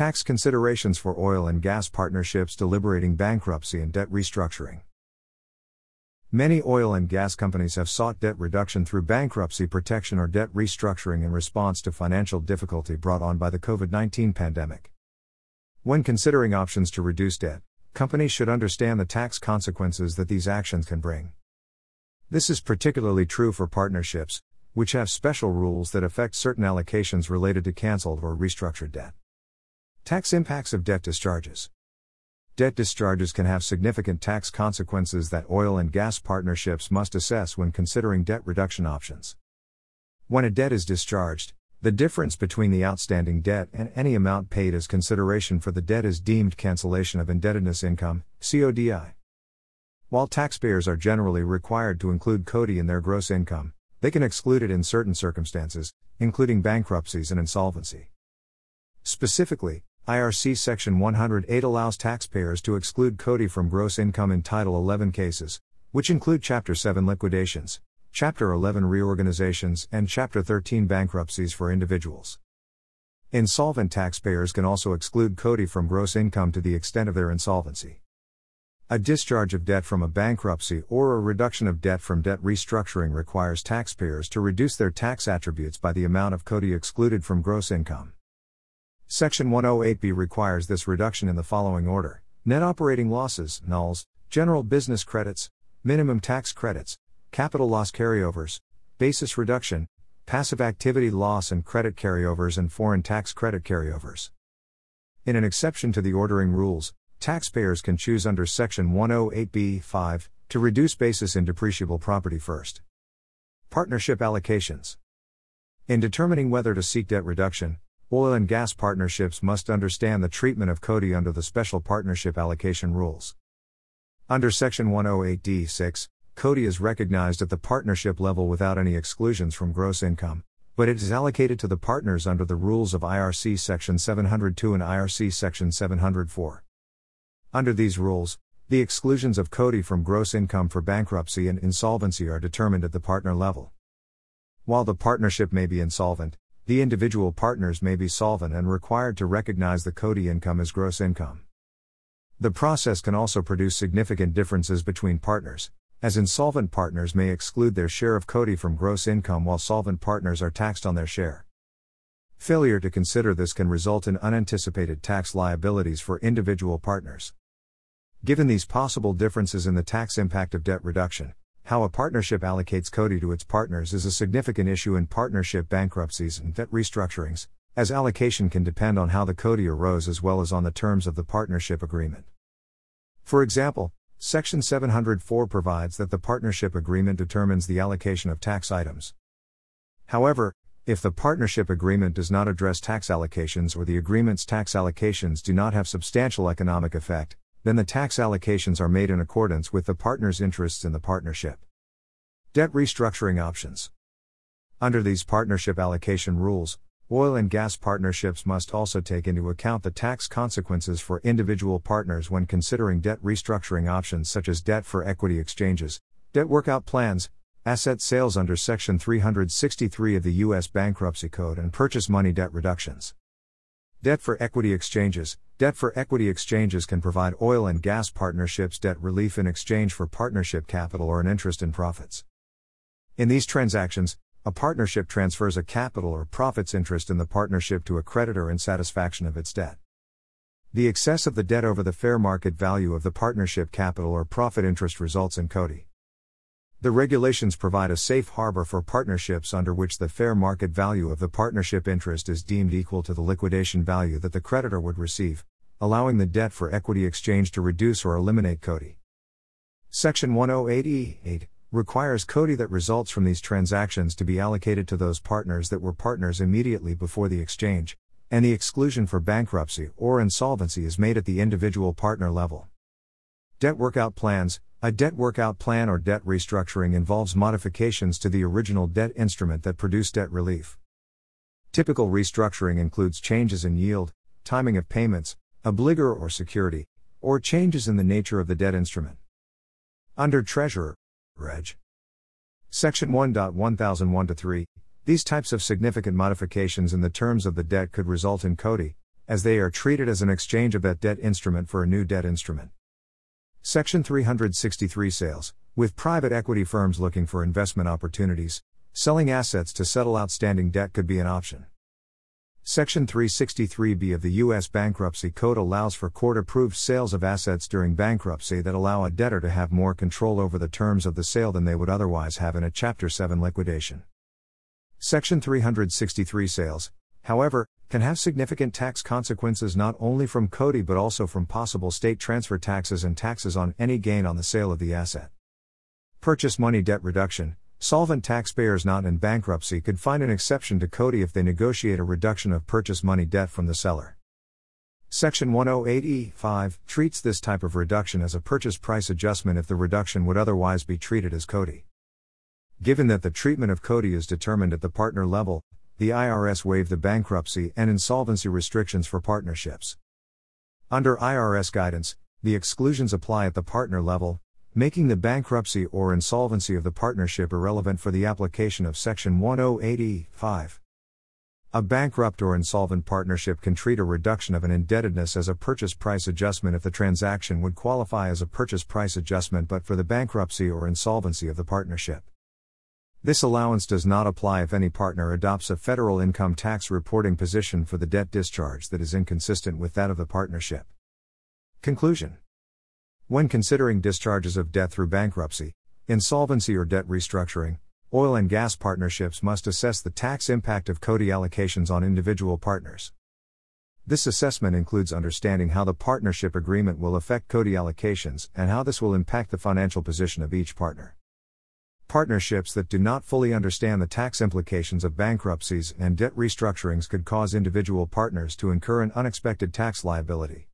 Tax considerations for oil and gas partnerships deliberating bankruptcy and debt restructuring. Many oil and gas companies have sought debt reduction through bankruptcy protection or debt restructuring in response to financial difficulty brought on by the COVID 19 pandemic. When considering options to reduce debt, companies should understand the tax consequences that these actions can bring. This is particularly true for partnerships, which have special rules that affect certain allocations related to canceled or restructured debt. Tax impacts of debt discharges. Debt discharges can have significant tax consequences that oil and gas partnerships must assess when considering debt reduction options. When a debt is discharged, the difference between the outstanding debt and any amount paid as consideration for the debt is deemed cancellation of indebtedness income, CODI. While taxpayers are generally required to include CODI in their gross income, they can exclude it in certain circumstances, including bankruptcies and insolvency. Specifically, IRC Section 108 allows taxpayers to exclude CODI from gross income in Title 11 cases, which include Chapter 7 liquidations, Chapter 11 reorganizations, and Chapter 13 bankruptcies for individuals. Insolvent taxpayers can also exclude CODI from gross income to the extent of their insolvency. A discharge of debt from a bankruptcy or a reduction of debt from debt restructuring requires taxpayers to reduce their tax attributes by the amount of CODI excluded from gross income. Section 108B requires this reduction in the following order net operating losses, NOLs, general business credits, minimum tax credits, capital loss carryovers, basis reduction, passive activity loss and credit carryovers, and foreign tax credit carryovers. In an exception to the ordering rules, taxpayers can choose under Section 108B 5 to reduce basis in depreciable property first. Partnership allocations. In determining whether to seek debt reduction, Oil and gas partnerships must understand the treatment of CODI under the Special Partnership Allocation Rules. Under Section 108d6, CODI is recognized at the partnership level without any exclusions from gross income, but it is allocated to the partners under the rules of IRC Section 702 and IRC Section 704. Under these rules, the exclusions of CODI from gross income for bankruptcy and insolvency are determined at the partner level. While the partnership may be insolvent, the individual partners may be solvent and required to recognize the CODI income as gross income. The process can also produce significant differences between partners, as insolvent partners may exclude their share of CODI from gross income while solvent partners are taxed on their share. Failure to consider this can result in unanticipated tax liabilities for individual partners. Given these possible differences in the tax impact of debt reduction, how a partnership allocates CODI to its partners is a significant issue in partnership bankruptcies and debt restructurings, as allocation can depend on how the CODI arose as well as on the terms of the partnership agreement. For example, Section 704 provides that the partnership agreement determines the allocation of tax items. However, if the partnership agreement does not address tax allocations or the agreement's tax allocations do not have substantial economic effect, then the tax allocations are made in accordance with the partner's interests in the partnership. Debt restructuring options. Under these partnership allocation rules, oil and gas partnerships must also take into account the tax consequences for individual partners when considering debt restructuring options such as debt for equity exchanges, debt workout plans, asset sales under Section 363 of the U.S. Bankruptcy Code, and purchase money debt reductions. Debt for equity exchanges. Debt for equity exchanges can provide oil and gas partnerships debt relief in exchange for partnership capital or an interest in profits. In these transactions, a partnership transfers a capital or profits interest in the partnership to a creditor in satisfaction of its debt. The excess of the debt over the fair market value of the partnership capital or profit interest results in CODI. The regulations provide a safe harbor for partnerships under which the fair market value of the partnership interest is deemed equal to the liquidation value that the creditor would receive, allowing the debt for equity exchange to reduce or eliminate CODI. Section 108E8 requires CODI that results from these transactions to be allocated to those partners that were partners immediately before the exchange, and the exclusion for bankruptcy or insolvency is made at the individual partner level. Debt workout plans, a debt workout plan or debt restructuring involves modifications to the original debt instrument that produce debt relief. Typical restructuring includes changes in yield, timing of payments, obligor or security, or changes in the nature of the debt instrument. Under Treasury, Reg. Section 1.1001 3, these types of significant modifications in the terms of the debt could result in CODI, as they are treated as an exchange of that debt instrument for a new debt instrument. Section 363 Sales, with private equity firms looking for investment opportunities, selling assets to settle outstanding debt could be an option. Section 363b of the U.S. Bankruptcy Code allows for court approved sales of assets during bankruptcy that allow a debtor to have more control over the terms of the sale than they would otherwise have in a Chapter 7 liquidation. Section 363 sales, however, can have significant tax consequences not only from CODI but also from possible state transfer taxes and taxes on any gain on the sale of the asset. Purchase money debt reduction. Solvent taxpayers not in bankruptcy could find an exception to CODI if they negotiate a reduction of purchase money debt from the seller. Section 108E5 treats this type of reduction as a purchase price adjustment if the reduction would otherwise be treated as CODI. Given that the treatment of CODI is determined at the partner level, the IRS waived the bankruptcy and insolvency restrictions for partnerships. Under IRS guidance, the exclusions apply at the partner level, making the bankruptcy or insolvency of the partnership irrelevant for the application of Section 108E5. A bankrupt or insolvent partnership can treat a reduction of an indebtedness as a purchase price adjustment if the transaction would qualify as a purchase price adjustment but for the bankruptcy or insolvency of the partnership. This allowance does not apply if any partner adopts a federal income tax reporting position for the debt discharge that is inconsistent with that of the partnership. Conclusion When considering discharges of debt through bankruptcy, insolvency, or debt restructuring, oil and gas partnerships must assess the tax impact of CODI allocations on individual partners. This assessment includes understanding how the partnership agreement will affect CODI allocations and how this will impact the financial position of each partner. Partnerships that do not fully understand the tax implications of bankruptcies and debt restructurings could cause individual partners to incur an unexpected tax liability.